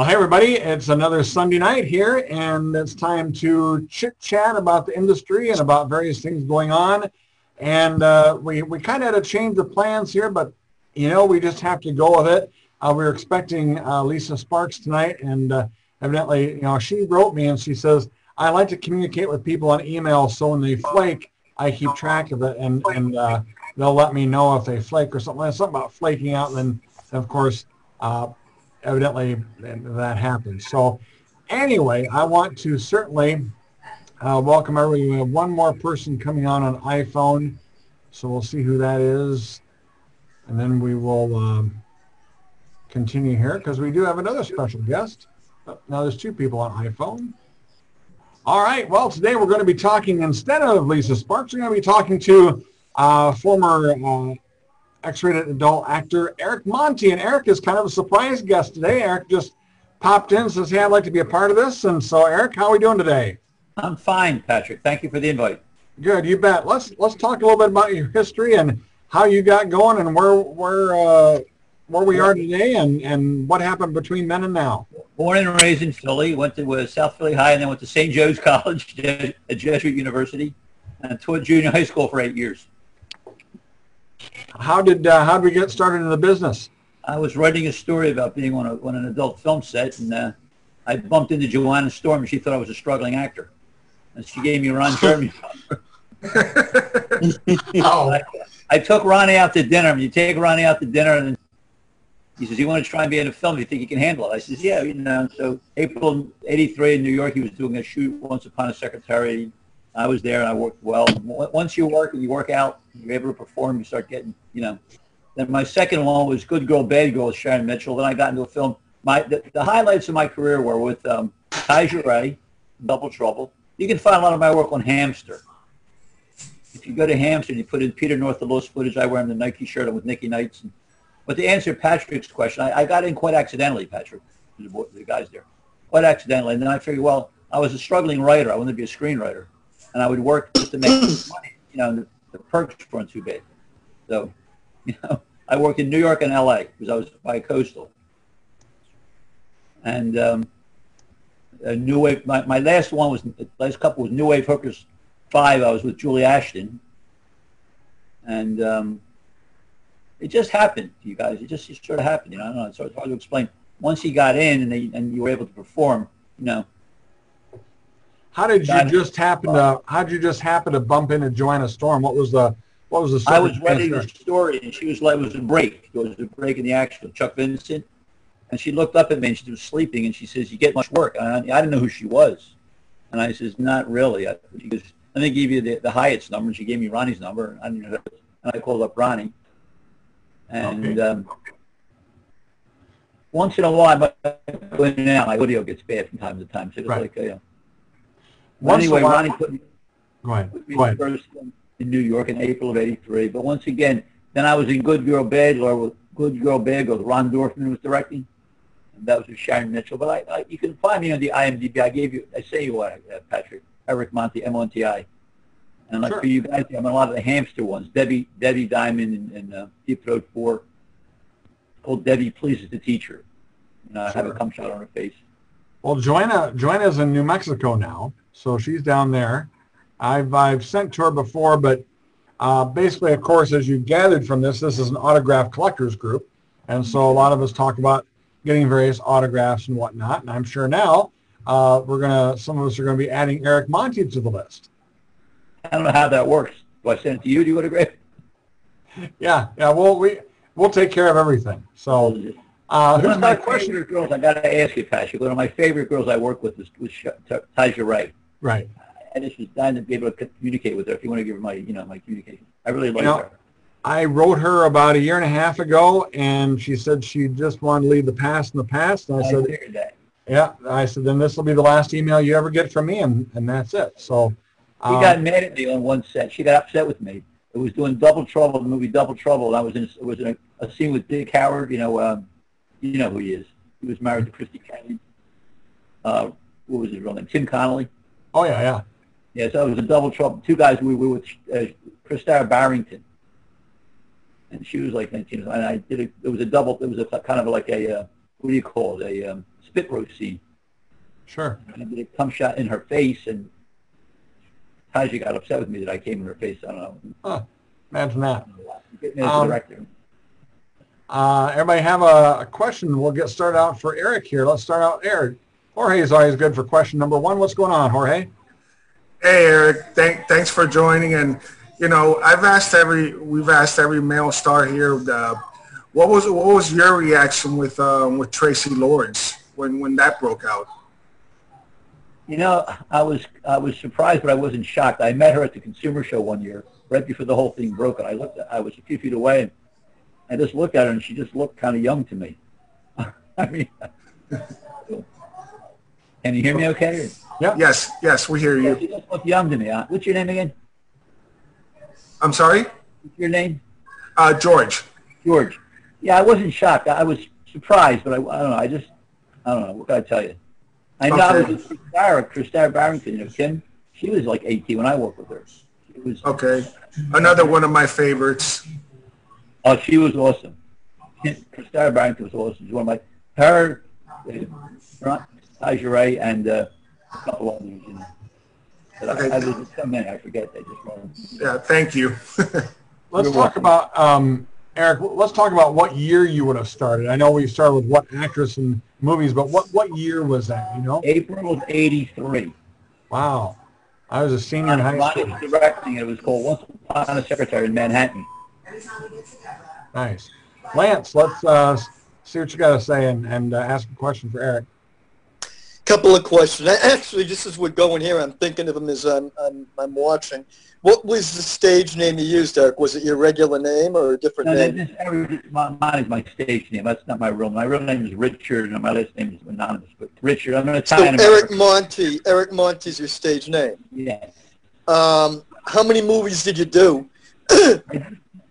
Well, hey everybody, it's another Sunday night here and it's time to chit chat about the industry and about various things going on. And uh, we, we kind of had to change the plans here, but you know, we just have to go with it. Uh, we were expecting uh, Lisa Sparxxx tonight and uh, evidently, you know, she wrote me and she says, I like to communicate with people on email so when they flake, I keep track of it and, and uh, they'll let me know if they flake or something. Something about flaking out. And then, of course, uh, evidently that happened. So anyway, I want to certainly uh, welcome everyone. We have one more person coming on on iPhone. So we'll see who that is. And then we will um, continue here because we do have another special guest. Oh, now there's two people on iPhone. All right. Well, today we're going to be talking, instead of Lisa Sparxxx, we're going to be talking to uh, former uh, X-rated adult actor Eric Monti. And Eric is kind of a surprise guest today. Eric just popped in and says, hey, I'd like to be a part of this. And so, Eric, how are we doing today? I'm fine, Patrick. Thank you for the invite. Good, you bet. Let's let's talk a little bit about your history and how you got going and where where uh, where we are today and, and what happened between then and now. Born and raised in Philly, went to South Philly High and then went to St. Joe's College, a Jesuit university, and taught junior high school for eight years. How did uh, how did we get started in the business? I was writing a story about being on a on an adult film set, and uh, I bumped into Joanna Storm. and She thought I was a struggling actor, and she gave me Ron Jeremy. oh. I, I, took Ronnie out to dinner. And you take Ronnie out to dinner, and he says, "You want to try and be in a film? Do you think you can handle it?" I says, "Yeah, you know." So April '83 in New York, he was doing a shoot. Once Upon a Secretary I was there and I worked well. Once you work and you work out, you're able to perform, you start getting, you know. Then my second one was Good Girl, Bad Girl with Sharon Mitchell. Then I got into a film. My the, the highlights of my career were with um, Taija Rae, Double Trouble. You can find a lot of my work on Hamster. If you go to Hamster and you put in Peter North, the Lost footage, I wear him the Nike shirt. I'm with Nikki Knights. And, but to answer Patrick's question, I, I got in quite accidentally, Patrick, the, the guys there, quite accidentally. And then I figured, well, I was a struggling writer. I wanted to be a screenwriter and I would work just to make money. You know, the, perks weren't too big. So, you know, I worked in New York and L.A. because I was by coastal. And um, a New Wave, my, my last one was, the last couple was New Wave Hookers 5. I was with Julie Ashton. And um, it just happened you guys. It just it sort of happened. You know, I don't know. It's hard to explain. Once you got in and, they, and you were able to perform, you know, how did you just happen to? How did you just happen to bump into Joanna Storm? What was the? What was the? I was writing a story, and she was like, "It was a break. It was a break in the action." Chuck Vincent, and she looked up at me, and she was sleeping, and she says, "You get much work." And I, I didn't know who she was, and I says, "Not really." I, she goes, "Let me give you the, the Hyatt's number," and she gave me Ronnie's number. I didn't know, and I called up Ronnie, and. Okay. Um, once in a while, I go in and out. My audio gets bad from time to time. So it's right. like, uh, you know, once anyway, Ronnie put me, Go ahead. Put me Go ahead. first in New York in April of '83. But once again, then I was in Good Girl Bad Girl with Good Girl Bad Girl. Ron Dorfman was directing, and that was with Sharon Mitchell. But I, I, you can find me on the IMDb. I gave you, I say you what, uh, Patrick, Eric Monti, M-O-N-T-I. And like sure. for you guys, I'm in a lot of the hamster ones. Debbie, Debbie Diamond, and, and uh, Deep Throat Four. It's called Debbie Pleases the Teacher. You know, I sure. have a cum shot on her face. Well, Joanna, Joanna's in New Mexico now. So she's down there. I've, I've sent to her before, but uh, basically, of course, as you gathered from this, this is an autograph collectors group. And so a lot of us talk about getting various autographs and whatnot. And I'm sure now uh, we're going to, some of us are going to be adding Eric Monti to the list. I don't know how that works. Do I send it to you? Do you autograph? Yeah, yeah. Well, we, we'll take care of everything. So uh, one of my favorite girls, I got to ask you, Patrick, one of my favorite girls I work with was, was Taija Rae. Right. And it's just dying to be able to communicate with her. If you want to give her my, you know, my communication, I really like you know, her. I wrote her about a year and a half ago, and she said she just wanted to leave the past in the past. And I, I said, that. yeah. I said, then this will be the last email you ever get from me, and, and that's it. So she um, got mad at me on one set. She got upset with me. It was doing Double Trouble, the movie Double Trouble. And I was in, it was in a, a scene with Dick Howard. You know, um, you know who he is. He was married to Christy Canyon. Uh, what was his real name? Tim Connolly. Oh yeah, yeah. Yeah, so it was a double trouble. Two guys. We were with uh, Christara Barrington, and she was like 19. And I did. A, it was a double. It was a kind of like a uh, what do you call it, a um, spit roast scene. Sure. And I did a cum shot in her face, and Taija got upset with me that I came in her face. I don't know. Huh. Imagine that. Get me as a Um, director. Uh, everybody have a, a question? We'll get started out for Eric here. Let's start out Eric. Jorge is always good for question number one. What's going on, Jorge? Hey Eric, thank, thanks for joining. And you know, I've asked every, we've asked every male star here, uh, what was what was your reaction with um, with Traci Lords when when that broke out? You know, I was I was surprised, but I wasn't shocked. I met her at the consumer show one year, right before the whole thing broke. And I looked, I was a few feet away, and I just looked at her, and she just looked kind of young to me. I mean, can you hear me? Okay? Yes, yes, we hear Yeah, you. she just looked young to me. Huh? What's your name again? I'm sorry, What's your name? uh, George. George. Yeah, I wasn't shocked. I was surprised, but I, I don't know. I just, I don't know. What can I tell you? I know I was Okay. with Christara, Christara Barrington. You know, Kim. She was like 18 when I worked with her. She was. Okay, another one of my favorites. Oh, she was awesome. Christara Barrington was awesome. She's one of my her, uh, and uh, a couple others. You know. But Okay. I, I was with so many. I forget. They just wrong. Yeah, thank you. Let's You're talk welcome. about um, Eric. Let's talk about what year you would have started. I know we started with what actress and movies, but what what year was that? You know? April of '83. Wow. I was a senior in high Ronnie school. was directing. It was called Once Upon a Secretary in Manhattan. Nice. Lance, let's uh, see what you got to say and, and uh, ask a question for Eric. Couple of questions. Actually, just as we're going here, I'm thinking of them as I'm, I'm, I'm watching. What was the stage name you used, Eric? Was it your regular name or a different No, name? every- my, is my stage name. That's not my real name. My real name is Richard, and my last name is anonymous. But Richard, I'm an So Eric Monti. Eric Monti's your stage name. Yes. Um, how many movies did you do?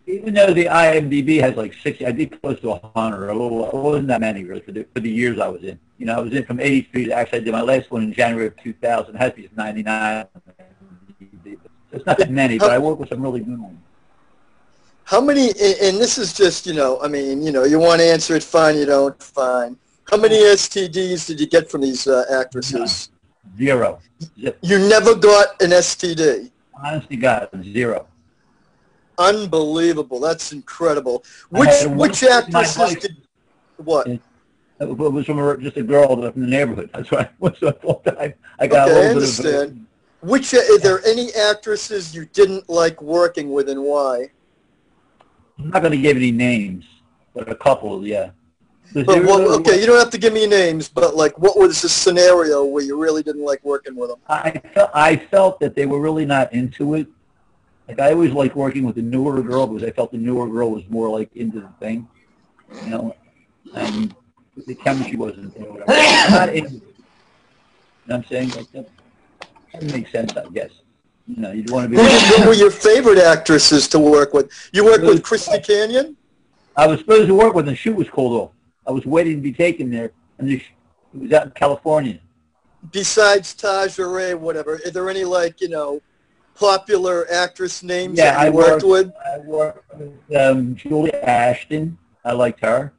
Even though the IMDb has like 60, I did close to 100. A little, it wasn't that many really for the, for the years I was in. You know, I was in from 83 to actually I did my last one in January of 2000. It has to be 99. It's not that many, but I work with some really good ones. How many? And this is just, you know, I mean, you know, you want to answer it, fine. You don't, fine. How many STDs did you get from these uh, actresses? Zero. You never got an STD. Honestly, God, zero. Unbelievable. That's incredible. Which one which actresses did what? It was from a, just a girl from the neighborhood. That's why I was so full time. I got Okay, I a little bit of understand. Which uh, are there any actresses you didn't like working with and why? I'm not going to give any names, but a couple, yeah. But what, really okay, you don't have to give me names, but like, what was the scenario where you really didn't like working with them? I felt, I felt that they were really not into it. Like I always liked working with the newer girl because I felt the newer girl was more like into the thing, you know, and the chemistry wasn't there. Whatever. not into it. You know what I'm saying? Like that, that makes sense, I guess. You know, you'd want to be. Who, who were your favorite actresses to work with? You worked with Christy Canyon? I was supposed to work when the shoot was called off. I was waiting to be taken there, and it was out in California. Besides Taija Rae, whatever, are there any like, you know, popular actress names Yeah, that you I worked with? I worked with um, Julie Ashton. I liked her,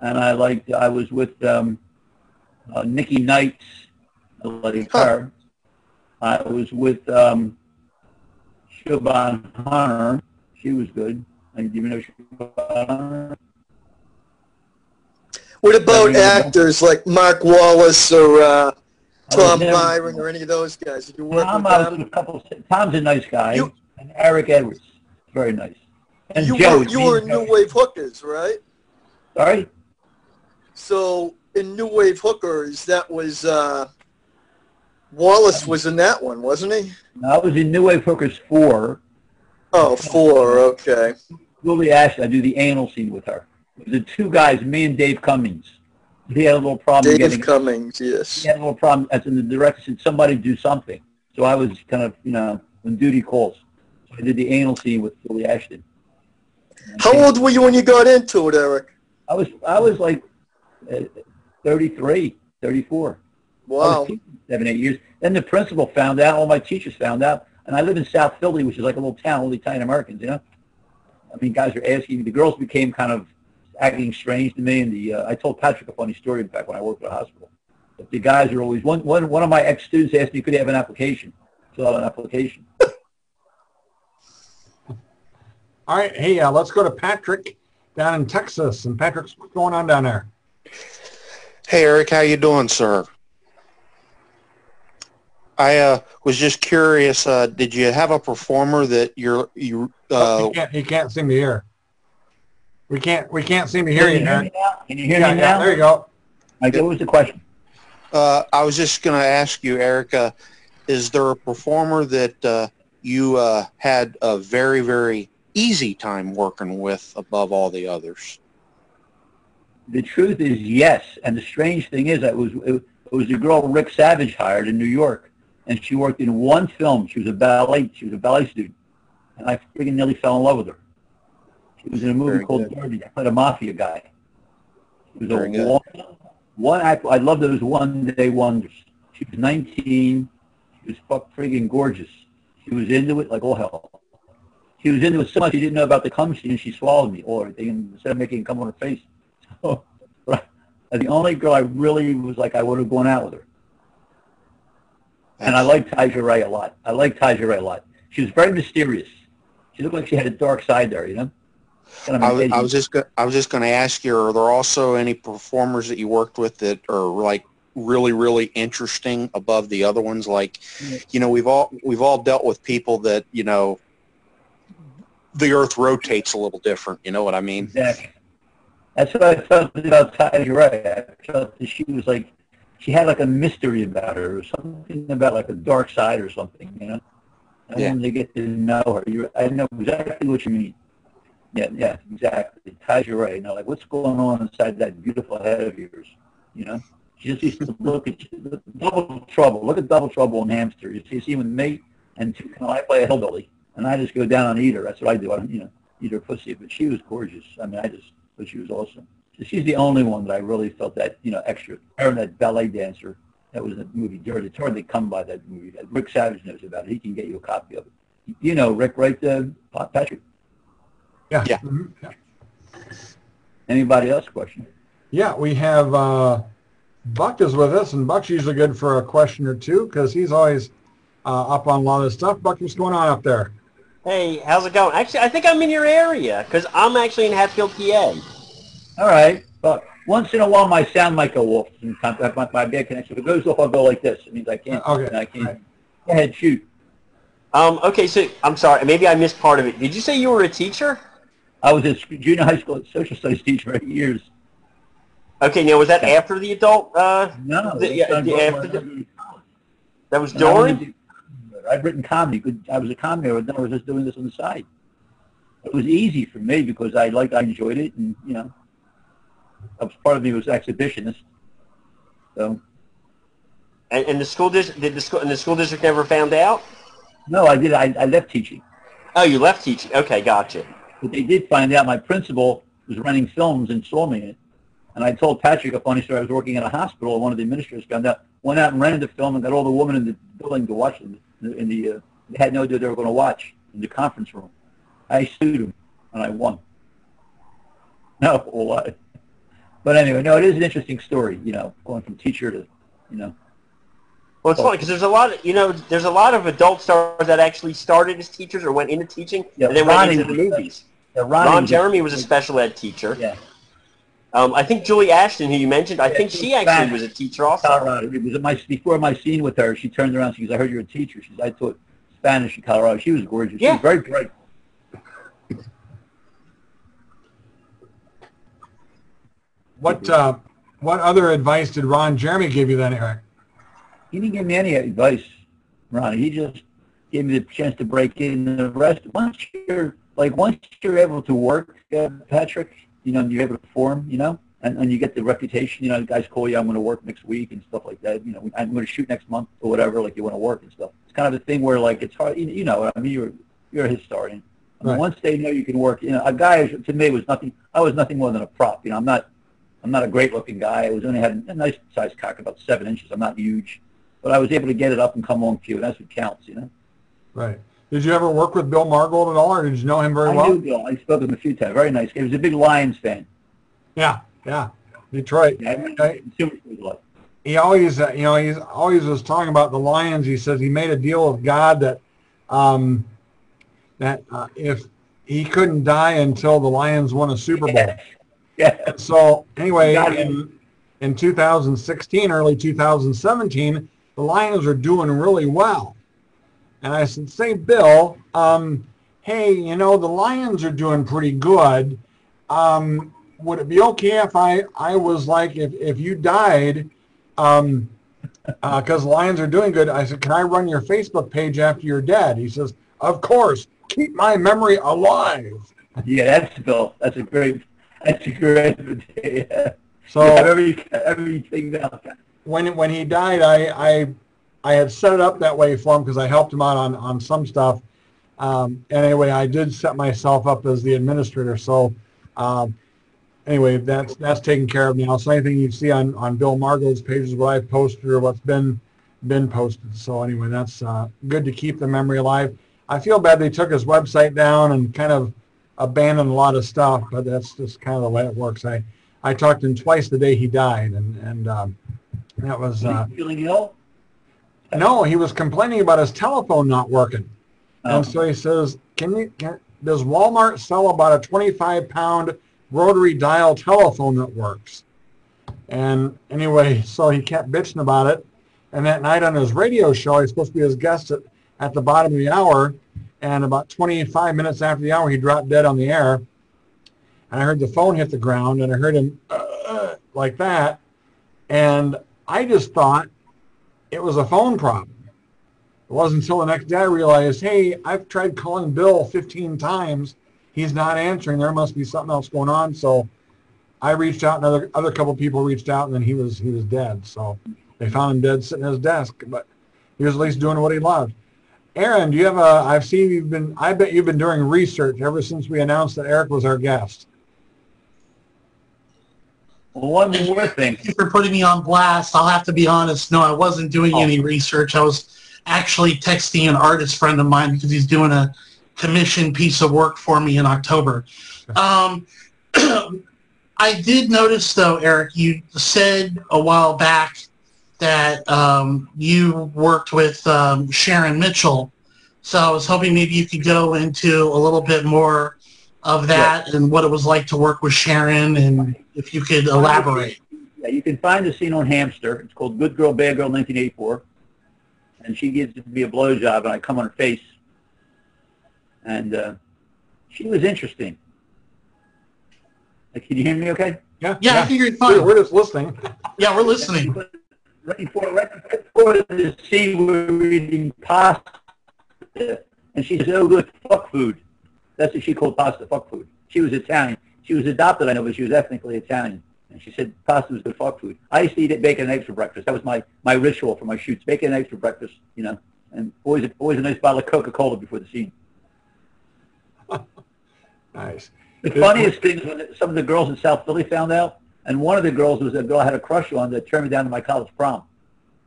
and I liked. I was with um, uh, Nikki Knights. I liked Huh. her. I was with um, Siobhan Hunter. She was good. I didn't even know Siobhan Hunter. What about actors like Mark Wallace or uh, Tom never- Byron or any of those guys? Did you work Tom, with I was them? with a couple. Tom's a nice guy, You- and Eric Edwards, very nice. And You Joe. were, you were New Wave Hookers, right? Sorry. So in New Wave Hookers, that was uh, Wallace was in that one, wasn't he? No, I was in New Wave Hookers four. Oh, four. Okay. Julie Ashley, I do the anal scene with her. The two guys, me and Dave Cummings. He had a little problem Dave getting. Cummings. Yes. He had a little problem. As in the director said, somebody do something. So I was kind of, you know, when duty calls. So I did the anal scene with Julie Ashton. How old were you when you got into it, Eric? I was, I was like uh, 33, 34. Wow. seven, eight years. Then the principal found out. All my teachers found out. And I live in South Philly, which is like a little town, all Italian Americans, you know. I mean, guys are asking me. The girls became kind of acting strange to me. And the uh, I told Patrick a funny story in fact when I worked at a hospital. But the guys are always one one one of my ex students asked me could he have an application, fill out an application. All right, hey, uh, let's go to Patrick down in Texas. And Patrick's what's going on down there? Hey Eric, how you doing, sir? I uh, was just curious. Uh, did you have a performer that you're you? Oh, Uh, he, can't, he can't seem to hear. We can't. We can't seem to hear Can you. you hear Eric. Can you hear Yeah, me yeah, now? there you go. Like, what was the question? uh, I was just going to ask you, Erica, is there a performer that uh, you uh, had a very very easy time working with above all the others? The truth is yes, and the strange thing is that it was it was a girl Rick Savage hired in New York, and she worked in one film. She was a ballet she was a ballet student, and I freaking nearly fell in love with her. She was in a movie Very called good. Dirty. I played a mafia guy. It was Very a one, one act. I love those one day wonders. She was 19. She was fuck friggin' gorgeous. She was into it like all hell. She was into it so much she didn't know about the cum scene and she swallowed me or they instead of making it come on her face. So, right. the only girl I really was like I would have gone out with her. And I like Taija Rae a lot. I like Taija Rae a lot. She was very mysterious. She looked like she had a dark side there, you know. I was, I was just go- I was just going to ask you, are there also any performers that you worked with that are like really really interesting above the other ones? Like, you know, we've all we've all dealt with people that you know the Earth rotates a little different. You know what I mean? Exactly. That's what I felt about Taija Rae. I felt that she was like, she had like a mystery about her, or something about like a dark side or something, you know. And Yeah. when they get to know her, you, I know exactly what you mean. Yeah, yeah, exactly. Taija Rae, you know, like what's going on inside that beautiful head of yours, you know. She just used to look at at Double Trouble. Look at Double Trouble in Hamster. You see, see with me, and you know, I play a hillbilly, and I just go down and eat her. That's what I do. I, don't, you know, eat her pussy. But she was gorgeous. I mean, I just thought she was awesome. So she's the only one that I really felt that you know extra. Her and that ballet dancer that was in the movie Dirty. It's hard to come by that movie. Rick Savage knows about it. He can get you a copy of it. You know, Rick, right, uh, Patrick? Yeah. Yeah. Mhm. yeah. Anybody else question? Yeah, we have uh, Buck is with us, and Buck's usually good for a question or two because he's always uh, up on a lot of stuff. Buck, what's going on up there? Hey, how's it going? Actually, I think I'm in your area because I'm actually in Hatfield, PA. All right, but once in a while my sound might go off. Sometimes I my, my bad connection. If it goes off, I'll go like this. It means I can't. Okay. I can't. Right. Go ahead, shoot. Um, okay, so I'm sorry, maybe I missed part of it. Did you say you were a teacher? I was a junior high school social studies teacher for eight years. Okay, now was that after the adult? Uh, No, The- yeah, the- after going- that was during. I've written comedy. Good. I was a comedy. I was, I was just doing this on the side. It was easy for me because I liked, I enjoyed it, and you know, that was part of me was exhibitionist. So And, and the school district did the school and the school district never found out. no, I did. I, I left teaching, Oh, you left teaching. Okay, gotcha. But they did find out. My principal was renting films and saw me it, and I told Patrick a funny story. I was working at a hospital, and one of the administrators found out, went out and rented the film, and got all the women in the building to watch it. In the, in the uh, they had no idea they were going to watch in the conference room. I sued him, and I won. No, a lot. But anyway, no, it is an interesting story. You know, going from teacher to, you know, Well, it's funny because there's a lot of you know there's a lot of adult stars that actually started as teachers or went into teaching Yeah, and then Ronnie went into the movies. Yeah, Ronnie Ron Jeremy was a special ed teacher. Yeah, Um, I think Julie Ashton, who you mentioned, I Yeah, think she she actually Spanish. was a teacher also. Colorado. It was my before my scene with her. She turned around. She goes, "I heard you're a teacher." She said, "I taught Spanish in Colorado." She was gorgeous. She Yeah. was very bright. What uh, what other advice did Ron Jeremy give you then, Eric? He didn't give me any advice, Ronnie. He just gave me the chance to break in. The rest, once you're like, once you're able to work, uh, Patrick, you know, you're able to perform, you know, and, and you get the reputation. You know, guys call you, I'm going to work next week and stuff like that. You know, I'm going to shoot next month or whatever. Like you want to work and stuff. It's kind of a thing where like it's hard. You, you know, I mean, you're you're a historian. I mean, Right. Once they know you can work, you know, a guy to me was nothing. I was nothing more than a prop. You know, I'm not. I'm not a great looking guy. I was only had a nice sized cock, about seven inches. I'm not huge but I was able to get it up and come on cue. That's what counts, you know. Right. Did you ever work with Bill Margold at all, or did you know him very I well? knew Bill. I spoke to him a few times. Very nice. He was a big Lions fan. Yeah, yeah. Detroit. Yeah, I mean, I- consumer food was. he always, uh, you know, he's always was talking about the Lions. He says he made a deal with God that um, that uh, if he couldn't die until the Lions won a Super Bowl. Yeah. So anyway, in in 2016, early 2017, the Lions are doing really well. And I said, say, Bill, um, hey, you know, the Lions are doing pretty good. Um, would it be okay if I, I was like, if, if you died, um, because the Lions are doing good, I said, can I run your Facebook page after you're dead? He says, of course. Keep my memory alive. Yeah, that's Bill. That's a great. That's a great idea. So have every everything down. when when he died, I I I had set it up that way for him because I helped him out on on some stuff. Um, anyway, I did set myself up as the administrator. So um, anyway, that's that's taken care of now. So anything you see on on Bill Margold's page is what I've posted or what's been been posted. So anyway, that's uh, good to keep the memory alive. I feel bad they took his website down and kind of abandoned a lot of stuff, but that's just kind of the way it works. I I talked to him twice the day he died, and and um, that was uh, feeling ill? No. He was complaining about his telephone not working, Oh. and so he says, "Can you? Can, does Walmart sell about a 25 pound rotary dial telephone that works?" And anyway, so he kept bitching about it, and that night on his radio show, he's supposed to be his guest at, at the bottom of the hour, and about 25 minutes after the hour, he dropped dead on the air. And I heard the phone hit the ground, and I heard him uh, like that, and I just thought it was a phone problem. It wasn't until the next day I realized, hey, I've tried calling Bill 15 times. He's not answering. There must be something else going on. So I reached out, and other other couple people reached out, and then he was he was dead. So they found him dead sitting at his desk, but he was at least doing what he loved. Aaron, do you have a? I've seen you've been. I bet you've been doing research ever since we announced that Eric was our guest. One more thing. Thank you for putting me on blast. I'll have to be honest. No, I wasn't doing Oh. any research. I was actually texting an artist friend of mine because he's doing a commission piece of work for me in October. Um, I did notice, though, Eric, you said a while back that um, you worked with um, Sharon Mitchell. So I was hoping maybe you could go into a little bit more of that and what it was like to work with Sharon and if you could elaborate. Yeah, you can find the scene on Hamster. It's called Good Girl, Bad Girl, 1984. And she gives me a blowjob, and I come on her face. And uh, she was interesting. Like, can you hear me okay? Yeah, Yeah, I figured We're, fine. we're just listening. Yeah, we're listening. Right before, right before the scene, we were eating pasta. And she said, oh, good, fuck food. That's what she called pasta, fuck food. She was Italian. She was adopted, I know, but she was ethnically Italian. And she said pasta was good fuck food. I used to eat it, bacon and eggs for breakfast. That was my, my ritual for my shoots. Bacon and eggs for breakfast, you know. And always, always a nice bottle of Coca-Cola before the scene. Nice. The funniest thing is when some of the girls in South Philly found out, and one of the girls was a girl I had a crush on that turned me down to my college prom.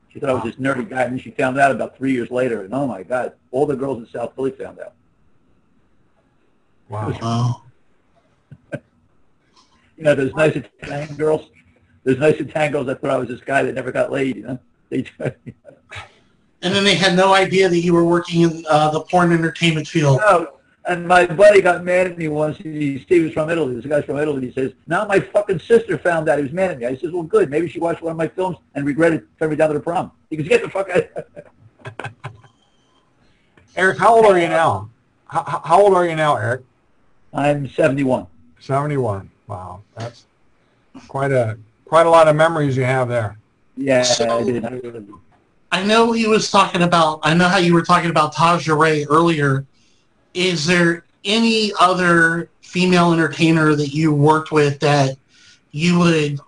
She thought I was this nerdy guy, and then she found out about three years later, and oh my God, all the girls in South Philly found out. Wow. You know, those nice Italian girls, those nice Italian girls that thought I was this guy that never got laid, you know? They, And then they had no idea that you were working in uh, the porn entertainment field. no. And my buddy got mad at me once. He, he was from Italy. This guy's from Italy. He says, now my fucking sister found out he was mad at me. I says, well, good. Maybe she watched one of my films and regretted turning me down to the prom. He goes, get the fuck out. Eric, how old are you now? How, how old are you now, Eric? I'm 71. 71. Wow, that's quite a quite a lot of memories you have there. Yeah, So- I did. I really did. I know he was talking about, I know how you were talking about Taija Rae earlier. Is there any other female entertainer that you worked with that you would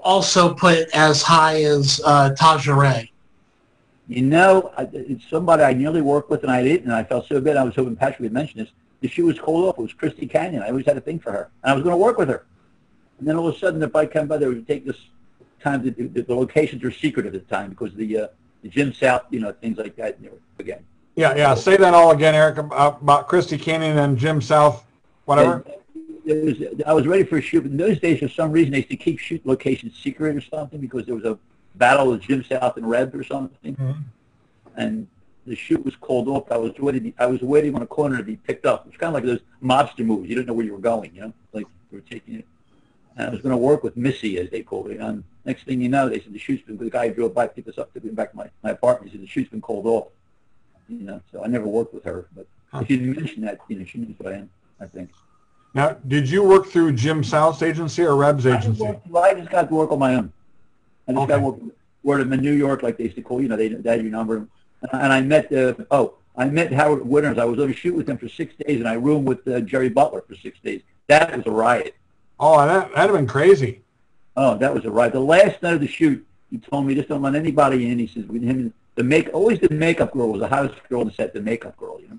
also put as high as uh, Taija Rae? You know, it's somebody I nearly worked with and I didn't, and I felt so good. I was hoping Patrick would mention this. The shoe was called off. It was Christy Canyon. I always had a thing for her, and I was going to work with her. And then all of a sudden, the bike came by. They would take this time. To, the, the locations were secret at the time because the uh, the Jim South, you know, things like that. Again, Yeah, yeah. Say that all again, Eric, about, about Christy Canyon and Jim South, whatever. it was, I was ready for a shoot. But in those days, for some reason, they used to keep shoot locations secret or something because there was a battle with Jim South and Reb or something. Mhm. And the shoot was called off. I was waiting. I was waiting on a corner to be picked up. It's kind of like those mobster movies. You didn't know where you were going. You know, like they were taking it. And I was going to work with Missy, as they called it. And next thing you know, they said the shoot's been. The guy who drove by picked us up, took me back to my, my apartment. He said the shoot's been called off. You know, so I never worked with her. But Huh. if you didn't mention that, you know, she knew who I am. I think. Now, did you work through Jim South's agency or Reb's I agency? worked- I just got to work on my own. I just got Okay. to work, work in New York, like they used to call, you know, they, they had your number. And, and I met, uh, oh, I met Howard Winters. I was on a shoot with him for six days, and I roomed with uh, Jerry Butler for six days. That was a riot. Oh, that, that'd have been crazy. Oh, that was a riot. The last night of the shoot, he told me, just don't let anybody in. He says, with him, the make, always the makeup girl was the hottest girl on the set, the makeup girl, you know.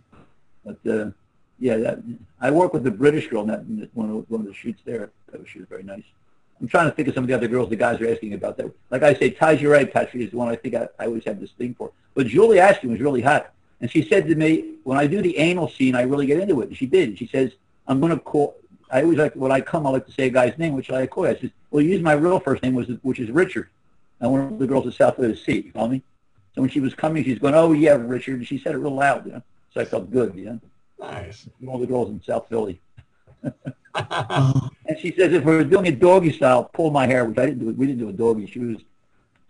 But, uh, yeah, that, I worked with the British girl in that, in one, of, one of the shoots there. That was, she was very nice. I'm trying to think of some of the other girls the guys are asking about that. Like I say, Taija Rae, Patrick is the one I think I, I always have this thing for. But Julie Ashton was really hot. And she said to me, when I do the anal scene, I really get into it. And she did. She says, I'm going to call, I always like, when I come, I like to say a guy's name, which I call you. I says, well, use my real first name, was which is Richard. And one of the girls at South of the Sea, you follow me? So when she was coming, she's going, oh, yeah, Richard. And she said it real loud, you know. So I felt good, you know. Nice. All the girls in South Philly. And she says, if we were doing a doggy style, pull my hair, which I didn't do. We didn't do a doggy. She was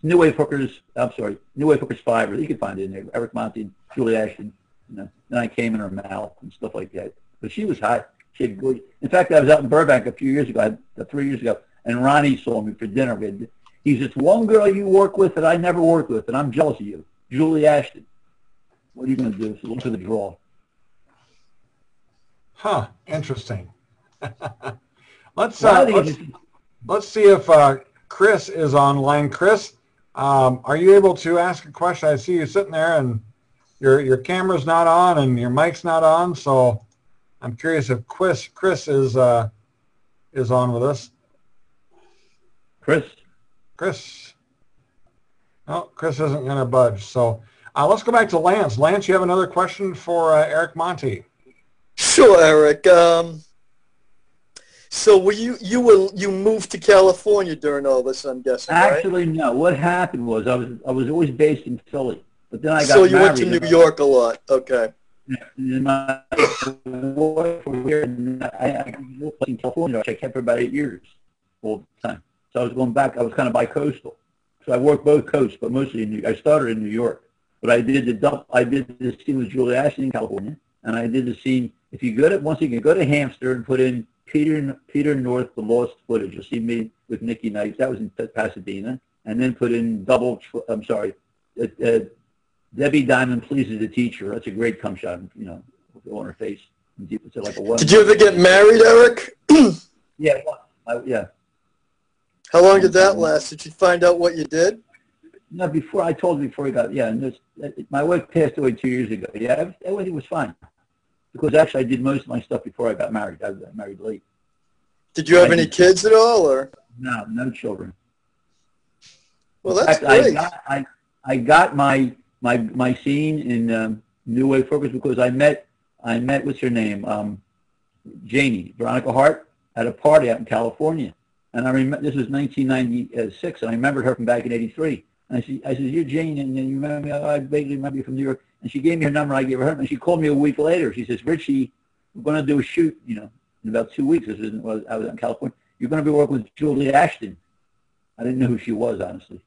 New Wave Hookers. I'm sorry, New Wave Hookers Five. You can find it in there. Eric Monti, Julie Ashton. You know, then I came in her mouth and stuff like that. But she was hot. She had good. In fact, I was out in Burbank a few years ago, uh, three years ago, and Ronnie saw me for dinner. We had- He's this one girl you work with that I never worked with, and I'm jealous of you, Julie Ashton. What are you going to do? So look at the draw. Huh. Interesting. let's, uh, let's, let's see if uh, Chris is online. Chris, um, are you able to ask a question? I see you sitting there and your your camera's not on and your mic's not on, so I'm curious if Chris Chris is uh, is on with us. Chris. Chris. No, Chris isn't going to budge. So uh, let's go back to Lance. Lance, you have another question for uh, Eric Monti. Sure, Eric. Um, so were you you were you moved to California during all this? I'm guessing, right? Actually, no. What happened was I was I was always based in Philly, but then I got So you went to New York a lot. Okay. And my wife was here, and I, I was in California. which I kept for about eight years, all the time. So I was going back. I was kind of bi-coastal. So I worked both coasts, but mostly in New. I started in New York, but I did the dump. I did the scene with Julie Ashton in California, and I did the scene. If you go to once you can go to Hamster and put in Peter Peter North, the lost footage. You'll see me with Nikki Knight. That was in Pasadena, and then put in double. I'm sorry, uh, uh, Debbie Diamond pleases the teacher. That's a great come shot, you know, on her face. Like a one. Did you ever get married, Eric? Yeah, I, yeah. How long did that last? Did you find out what you did? No, before I told you before we got yeah. And this, my wife passed away two years ago. Yeah, everything was fine because actually I did most of my stuff before I got married. I got married late. Did you have any kids at all, or? No, no children. Well, that's fact, I great. got I, I got my my my scene in um, New Wave Focus because I met I met what's her name um, Janie Veronica Hart at a party out in California, and I remember this was 1996, and I remembered her from back in '83. And I said, I said, you're Jane, and you remember me? Oh, I vaguely remember you from New York. And she gave me her number. I gave her her, and she called me a week later. She says, Richie, we're going to do a shoot, you know, in about two weeks. This is well, I was in California. You're going to be working with Julie Ashton. I didn't know who she was, honestly.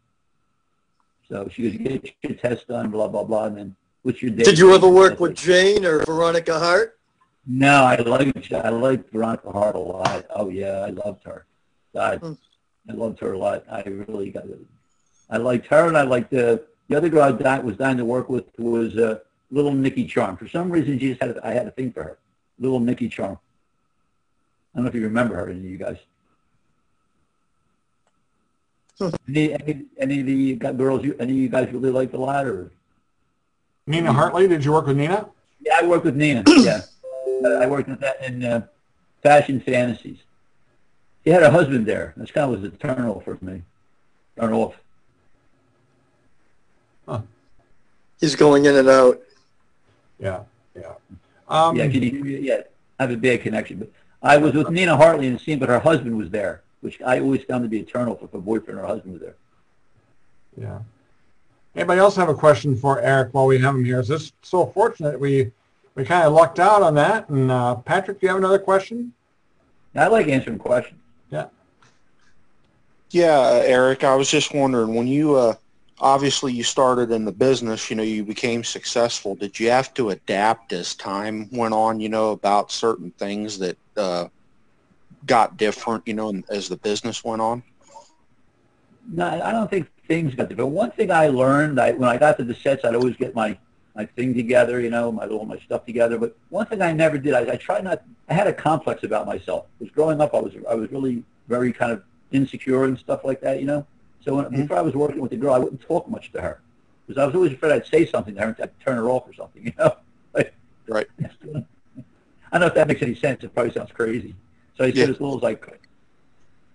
So she goes, get your test done, blah, blah, blah. And then what's your date? Did you ever work with Jane or Veronica Hart? No, I liked, I liked Veronica Hart a lot. Oh, yeah, I loved her. God, Hmm. I loved her a lot. I really got it. I liked her, and I liked the, the other girl I di- was dying to work with was uh, little Nikki Charm. For some reason, she just had a, I had a thing for her. Little Nikki Charm. I don't know if you remember her, any of you guys. any, any, any of the girls, you, any of you guys really liked a lot, or? Nina Hartley, did you work with Nina? Yeah, I worked with Nina. yeah, I worked with that in uh, Fashion Fantasies. She had a husband there. That's kind of was a turn off for me. Turn off. He's going in and out. Yeah, yeah. Um, yeah, can you, yeah, I have a bad connection. But I was with Nina Hartley in the scene, but her husband was there, which I always found to be eternal if a boyfriend or husband was there. Yeah. Anybody else have a question for Eric while we have him here? Is this so fortunate we we kind of lucked out on that? And uh, Patrick, do you have another question? I like answering questions. Yeah. Yeah, uh, Eric, I was just wondering when you uh, obviously you started in the business, you know, you became successful. Did you have to adapt as time went on, you know, about certain things that uh, got different, you know, as the business went on? No, I don't think things got different. One thing I learned, I, when I got to the sets, I'd always get my, my thing together, you know, my all my stuff together. But one thing I never did, I, I tried not. I had a complex about myself. Because growing up, I was I was really very kind of insecure and stuff like that, you know. So when, Mhm. before I was working with the girl, I wouldn't talk much to her because I was always afraid I'd say something to her and I'd turn her off or something, you know. Like, Right. I don't know if that makes any sense. It probably sounds crazy. So I Yeah. said as little as I could.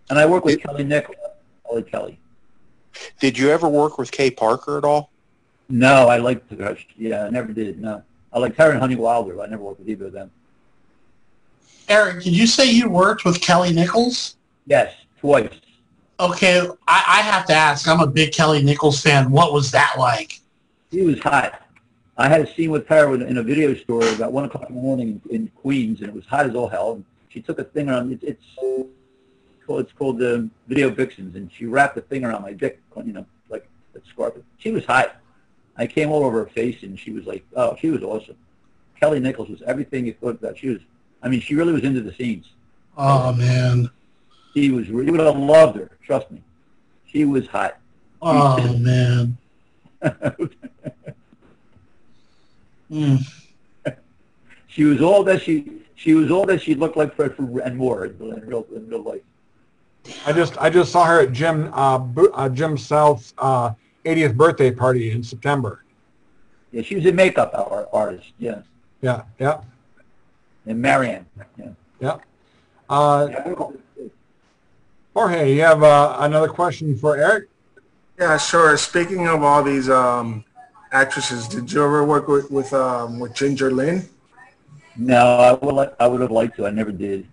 And I work with Kelly Nichols, Kelly Kelly. Did you ever work with Kay Parker at all? No, I liked her. Yeah, I never did. No, I liked her and Honey Wilder. but I never worked with either of them. Eric, did you say you worked with Kelly Nichols? Yes, twice. Okay, I, I have to ask. I'm a big Kelly Nichols fan. What was that like? She was hot. I had a scene with her in a video store about one o'clock in the morning in, Queens, and it was hot as all hell. And she took a thing around. It, it's called it's called the Video Vixens, and she wrapped a thing around my dick, you know, like a scarf. She was hot. I came all over her face, and she was like, oh, she was awesome. Kelly Nichols was everything you thought about. She was. I mean, she really was into the scenes. Oh man. She was. You would have loved her. Trust me. She was hot. Oh man. Mm. she was all that she she was all that she looked like Fred for and more in, real in real life. I just I just saw her at Jim uh, uh, Jim South's uh, 80th birthday party in September. Yeah, she was a makeup artist. Yeah, Yeah, yeah, and Marianne. Yeah. yeah. Uh, Jorge, you have uh, another question for Eric? Yeah, sure. Speaking of all these um, actresses, did you ever work with with, um, with Ginger Lynn? No, I would like, I would have liked to. I never did.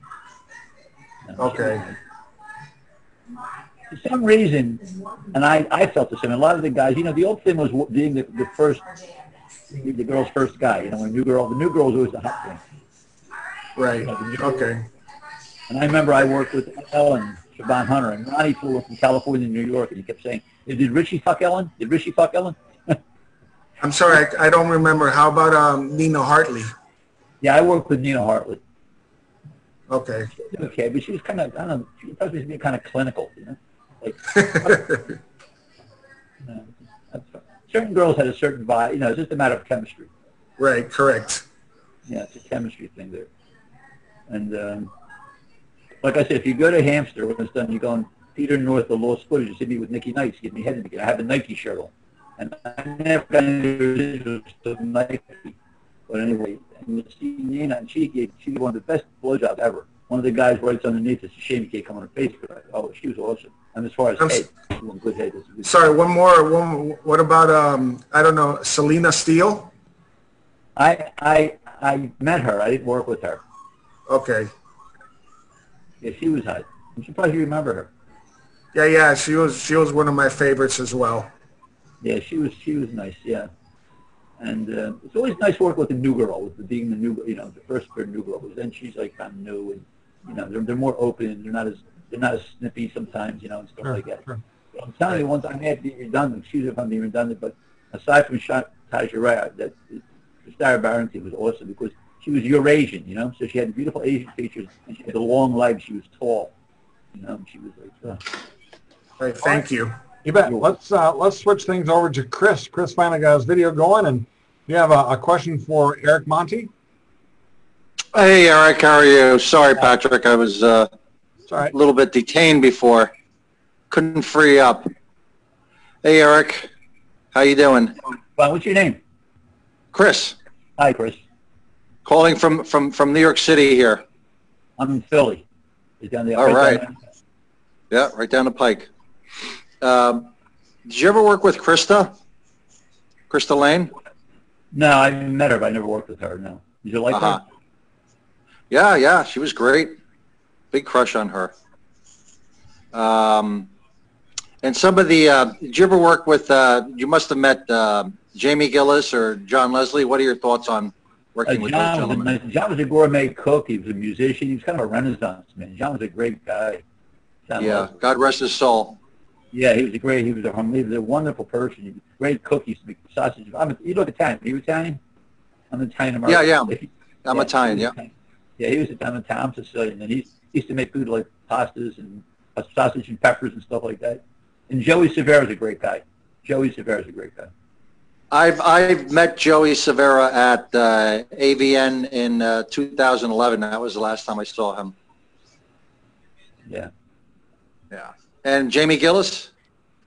No, Okay. For some reason, and I, I felt the same. A lot of the guys, you know, the old thing was being the, the first, the girl's first guy. You know, when a new girl, the new girl was always the hot thing. Right. Okay. And I remember I worked with Ellen Siobhan Hunter, and Ronnie flew from California to New York, and he kept saying, "Did Richie fuck Ellen? Did Richie fuck Ellen?" I'm sorry, I, I don't remember. How about um, Nina Hartley? Yeah, I worked with Nina Hartley. Okay. Okay, but she was kind of, I don't know, she was supposed to be kind of clinical, you know? Like, you know, certain girls had a certain vibe, you know, it's just a matter of chemistry. right. Correct. Yeah, it's a chemistry thing there. And um, like I said, if you go to Hamster when it's done, you go on Peter North, the Lost Footage, you see me with Nikki Knights, give me head. I have a Nike shirt on. And I never got any residuals of Nike. But anyway, and you see Nina, and she gave, she gave one of the best blowjobs ever. One of the guys writes underneath, it's a shame you can't come on her face. But, oh, she was awesome. And as far as I'm head, won good head. Good- Sorry, one more. One. What about um? I don't know. Selena Steele. I, I, I met her. I didn't work with her. Okay. Yeah, she was hot. I'm surprised you remember her. Yeah, yeah. She was. She was one of my favorites as well. Yeah, she was she was nice. Yeah, and uh, it's always nice working with a new girl, with the, being the new you know the first pair new girl. Because then she's like kind of new, and you know they're they're more open. They're not as they're not as snippy sometimes, you know, and stuff Sure, like that. sure. I'm telling you, once I may have to be redundant. Excuse me if I'm being redundant, but aside from Shot Taija Rae, that Sarah Barrington was awesome because she was Eurasian, you know, so she had beautiful Asian features and she had the long legs. She was tall, you know, she was like. Uh, All right. Thank you. You bet. Let's uh, let's switch things over to Chris. Chris finally got his video going, and you have a, a question for Eric Monti. Hey, Eric, how are you? Sorry, Patrick, I was uh, It's a little bit detained before. Couldn't free up. Hey, Eric, how you doing? well, what's your name? Chris, Hi, Chris. Calling from, from, from New York City here. I'm in Philly. Down there. All down right. Yeah, right down the pike. Um, did you ever work with Krista? Krista Lane? No, I met her, but I never worked with her. No. Did you like Uh-huh. her? Yeah, yeah, she was great. big crush on her. Um, and some of the, uh, did you ever work with, uh, you must have met uh, Jamie Gillis or John Leslie. What are your thoughts on working with those John, was a, gentlemen? John was a gourmet cook. He was a musician. He was kind of a renaissance man. John was a great guy. John Yeah, God rest his soul. Yeah, he was a great. He was a he was a wonderful person. He was a great cook. He used to make sausage. I'm a, you look Italian. Are you Italian? I'm Italian American. Yeah, yeah. I'm yeah, Italian, he yeah. Italian. Yeah, he was Italian. I'm Sicilian, and he he used to make food like pastas and uh, sausage and peppers and stuff like that. And Joey Silvera's a great guy. Joey Silvera's a great guy. I've I've met Joey Silvera at uh, AVN in uh, 2011. That was the last time I saw him. Yeah, Yeah. And Jamie Gillis?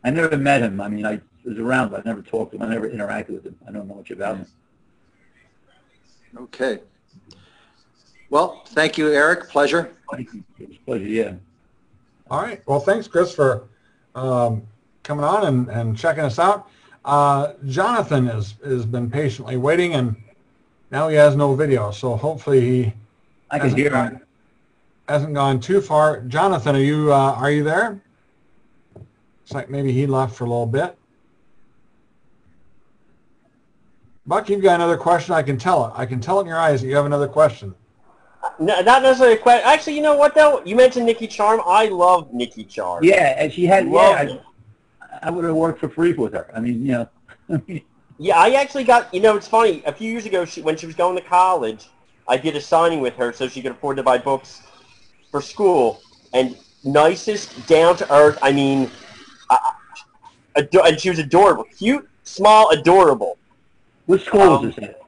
I never met him. I mean, I was around, but I never talked to him. I never interacted with him. I don't know much about him. Okay. Well, thank you, Eric. Pleasure. Thank you. It a pleasure. Yeah. All right. Well, thanks, Chris, for um, coming on and, and checking us out. Uh, Jonathan has, has been patiently waiting, and now he has no video. So hopefully he I can hasn't hear gone, him. hasn't gone too far. Jonathan, are you uh, are you there? It's like maybe he left for a little bit. Buck, you've got another question. I can tell it. I can tell it in your eyes that you have another question. No, not necessarily a question. Actually, you know what though? You mentioned Nikki Charm. I love Nikki Charm. Yeah, and she had. Love Yeah, I, would have worked for free with her. I mean, you know. Yeah, I actually got. You know, it's funny. A few years ago, she, when she was going to college, I did a signing with her so she could afford to buy books for school. And nicest, down to earth. I mean, uh, ado- and she was adorable, cute, small, adorable. what school Um, was this at?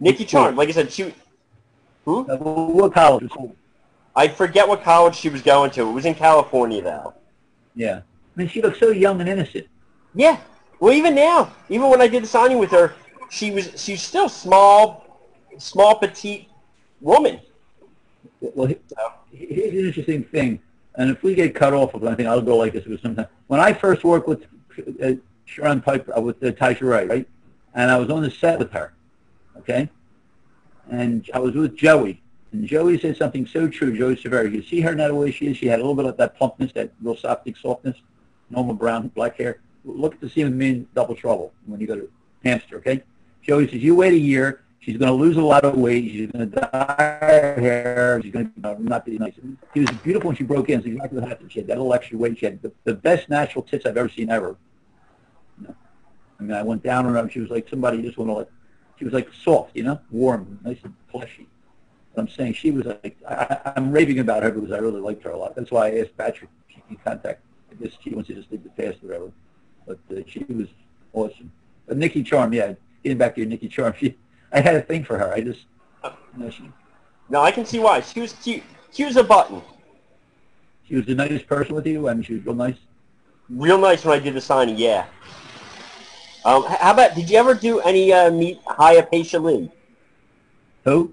Nikki Charm. Like I said, she. Who? Uh, What college? I forget what college she was going to. It was in California though. Yeah. I mean, she looked so young and innocent. Yeah. Well, even now, even when I did the signing with her, she was she's still small, small petite woman. Well, here's an interesting thing, and if we get cut off of anything, I'll go like this because sometimes when I first worked with uh, Sharon Piper uh, with uh, Taija Rae, right, and I was on the set with her, okay, and I was with Joey, and Joey said something so true. Joey Silvera, you see her now the way she is. She had a little bit of that plumpness, that real soft, softness, normal brown, black hair. Look at the me in Double Trouble when you go to Hamster, okay? Joey says, you wait a year. She's going to lose a lot of weight. She's going to dye her hair. She's going to not be nice. She was beautiful when she broke in. It's exactly what happened. She had that little extra weight. She had the, the best natural tits I've ever seen ever. You know? I mean, I went down on her. and She was like somebody just want to like. She was like soft, you know, warm, nice and fleshy. But I'm saying she was like, I, I'm raving about her because I really liked her a lot. That's why I asked Patrick if she can contact. Guess she wants to just leave the past or whatever. But uh, she was awesome. But Nikki Charm, yeah, getting back to your Nikki Charm, she, I had a thing for her. I just, you know, she, No, I can see why. She was cute. She was a button. she was a nice person with you. I mean, she was real nice. Real nice when I did the signing. Yeah. Um, how about? Did you ever do any uh, meet Hypatia Lee? Who?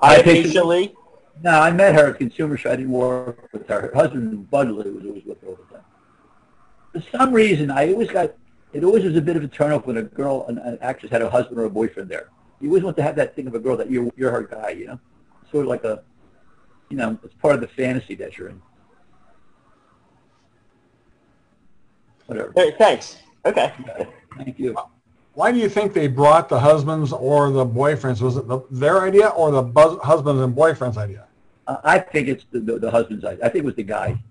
Hypatia Lee. No, I met her at Consumer Show. I didn't work with her. Her husband, Bud Lee, was always with her all the time. For some reason, I always got, it always was a bit of a turnoff when a girl, an, an actress had a husband or a boyfriend there. You always want to have that thing of a girl that you're, you're her guy, you know? Sort of like a, you know, it's part of the fantasy that you're in. Whatever. Hey, thanks. Okay. Thank you. Why do you think they brought the husbands or the boyfriends? Was it the, their idea or the buzz, husbands and boyfriends' idea? Uh, I think it's the, the, the husband's idea. I think it was the guy.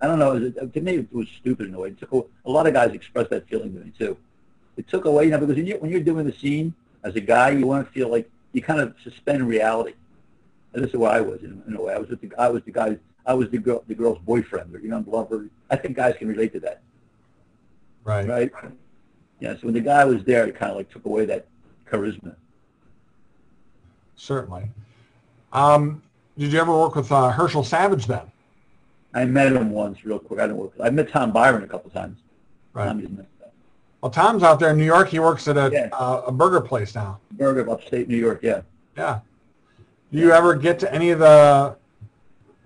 I don't know. It, to me, it was stupid in a way. It took, a lot of guys expressed that feeling to me too. It took away, you know, because when you're, when you're doing the scene as a guy, you want to feel like you kind of suspend reality. And this is what I was in, in a way. I was with the, I was the guy. I was the girl, the girl's boyfriend or young lover. I think guys can relate to that, Right. right? Yeah. So when the guy was there, it kind of like took away that charisma. Certainly. Um, did you ever work with uh, Herschel Savage then? I met him once, real quick. I didn't work. I met Tom Byron a couple times. Right. Tom Well, Tom's out there in New York. He works at a, Yeah. uh, a burger place now. Burger of upstate New York. Yeah. Yeah. Do you ever get to any of the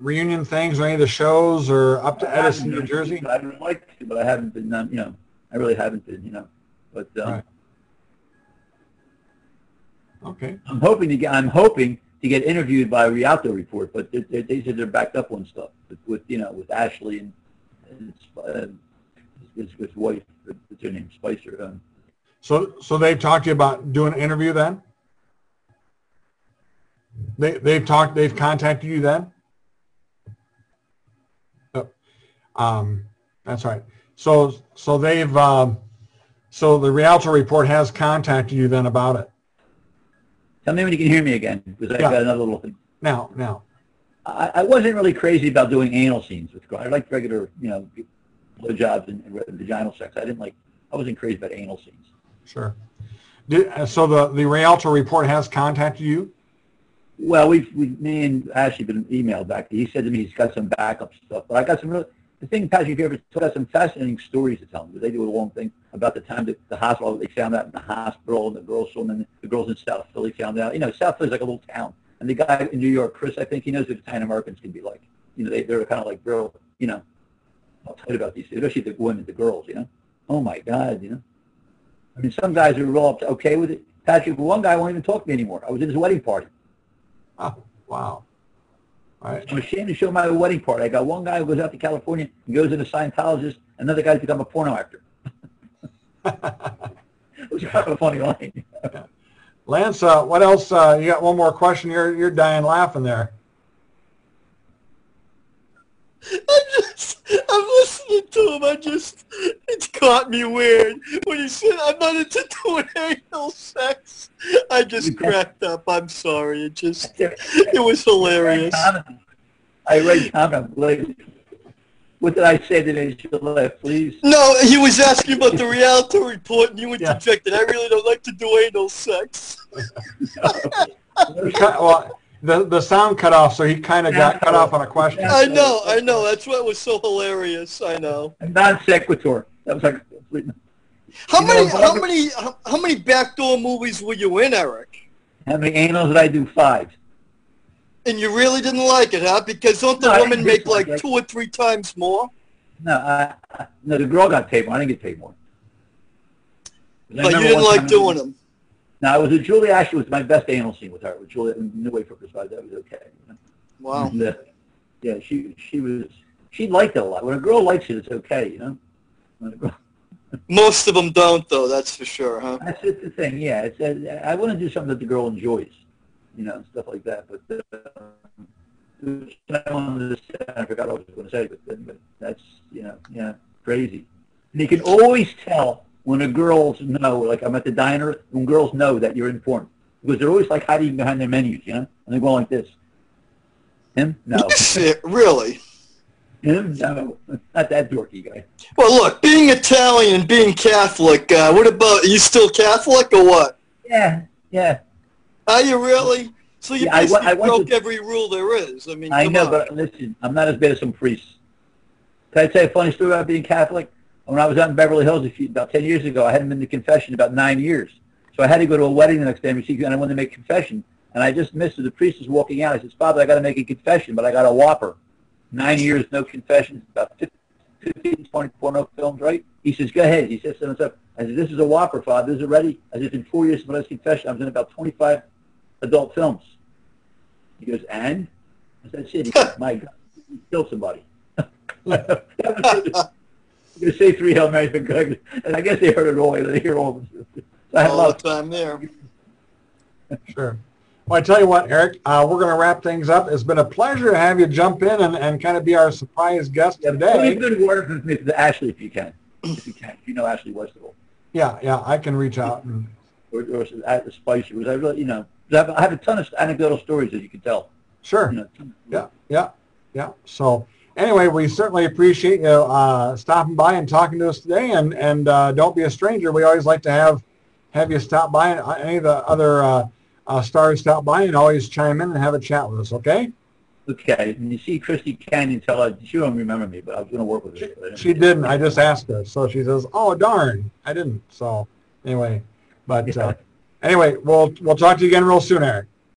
reunion things or any of the shows or up to Edison, New Jersey? I would like to, but I haven't been. Um, you know, I really haven't been. You know, but um, Right. Okay. I'm hoping to get. I'm hoping to get interviewed by Rialto Report, but they, they, they said they're backed up on stuff with, with you know with Ashley and, and uh, his, his wife, what's her name, Spicer. Um, So, so they've talked to you about doing an interview then? They, they've talked, they've contacted you then? Oh, Um, that's right. So, so they've, um, so the Rialto report has contacted you then about it? Tell me when you can hear me again, because I Yeah. got another little thing. Now, now, I, I wasn't really crazy about doing anal scenes with girls. I liked regular, you know, blowjobs and, and vaginal sex. I didn't like. I wasn't crazy about anal scenes. sure. Did, uh, so the, the Rialto report has contacted you? Well, we've, we, me and Ashley been emailed back. He said to me he's got some backup stuff, but I got some real. The thing, Patrick, you ever got some fascinating stories to tell because they do a long thing about the time that the hospital they found out in the hospital, and the girls and the girls in South Philly found out. You know, South Philly's like a little town, and the guy in New York, Chris, I think he knows what Italian Americans can be like. You know, they they're kind of like real. You know, I'll tell you about these, especially the women, the girls. You know, oh my God, you know. I mean, some guys are real okay with it. Patrick, one guy won't even talk to me anymore. I was at his wedding party. Oh, wow. All right. I'm ashamed to show my wedding part. I got one guy who goes out to California and goes into Scientologist. Another guy's become a porno actor. it was kind of a funny line. Lance, uh, what else? Uh, you got one more question? You're, you're dying laughing there. I'm just, I'm listening to him. I just, it's caught me weird when he said I'm not into doing anal sex. I just cracked up. I'm sorry. It just, it was hilarious. I read comment. Like, what did I say you laugh? Please. No, he was asking about the Rialto report, and you Yeah. interjected. I really don't like to do anal sex. Well, the, the sound cut off, so he kind of got cut off on a question. I know, I know. That's what was so hilarious. I know. Non sequitur. That was like complete- How You know, many, how many, how, how many backdoor movies were you in, Eric? how many anals did I do? Five. And you really didn't like it, huh? Because don't the No, women make like it. two or three times more? No, I, I, no, the girl got paid more. I didn't get paid more. But you didn't like time- doing them. No, it was with Julie Ashley was my best anal scene with her. With Julie, New Way for Christmas, that was okay. Wow. And, uh, yeah, she she was she liked it a lot. When a girl likes it, it's okay, you know. Girl, Most of them don't, though. That's for sure, huh? that's just the thing. Yeah, it's uh, I want to do something that the girl enjoys, you know, stuff like that. But uh, I wanted to say- I forgot what I was going to say, but, but that's you know, yeah, crazy. And you can always tell when a girls know, like I'm at the diner, when girls know that you're informed because they're always like hiding behind their menus, you know, and they go like this. Him? No. Shit, really? Him? No. Not that dorky guy. Well, look, being Italian and being Catholic, uh, what about, are you still Catholic or what? Yeah, yeah. Are you really? So you Yeah, basically I went broke to- every rule there is. I mean, I know, on. but listen, I'm not as bad as some priests. Can I tell you a funny story about being Catholic? When I was out in Beverly Hills few, about 10 years ago, I hadn't been to confession about nine years. So I had to go to a wedding the next day and and I wanted to make confession. And I just missed it. The priest was walking out. I said, Father, I got to make a confession, but I got a whopper. Nine years, no confessions, about 15, 20 porno films, right? He says, go ahead. He says, so up. I said, this is a whopper, Father. This is already, I said, in four years since my last confession, I was in about 25 adult films. He goes, and? I said, shit. He my God, you killed somebody. it. You're gonna say three Hail Marys, but good. And I guess they heard it all. They hear all the it. So I had all love. the time there. Sure. Well, I tell you what, Eric, uh, we're going to wrap things up. It's been a pleasure to have you jump in and, and kind of be our surprise guest Yeah, today. a good word for me to Ashley if you can. If you can. If you know Ashley Westerville. Yeah, yeah, I can reach out. And, Or, or at the Spicer. Was I really, you know, 'cause I have, I have a ton of anecdotal stories as you can tell. sure. You know, Yeah, yeah, yeah. So anyway, we certainly appreciate you uh, stopping by and talking to us today. And and uh, don't be a stranger. We always like to have have you stop by and uh, any of the other uh, uh, stars stop by and always chime in and have a chat with us. Okay? Okay. And you see Christy Canyon tell her, she don't remember me, but I was going to work with her. but She didn't. I just asked her. So she says, "Oh darn, I didn't." So anyway, but uh, anyway, we'll we'll talk to you again real soon, Eric.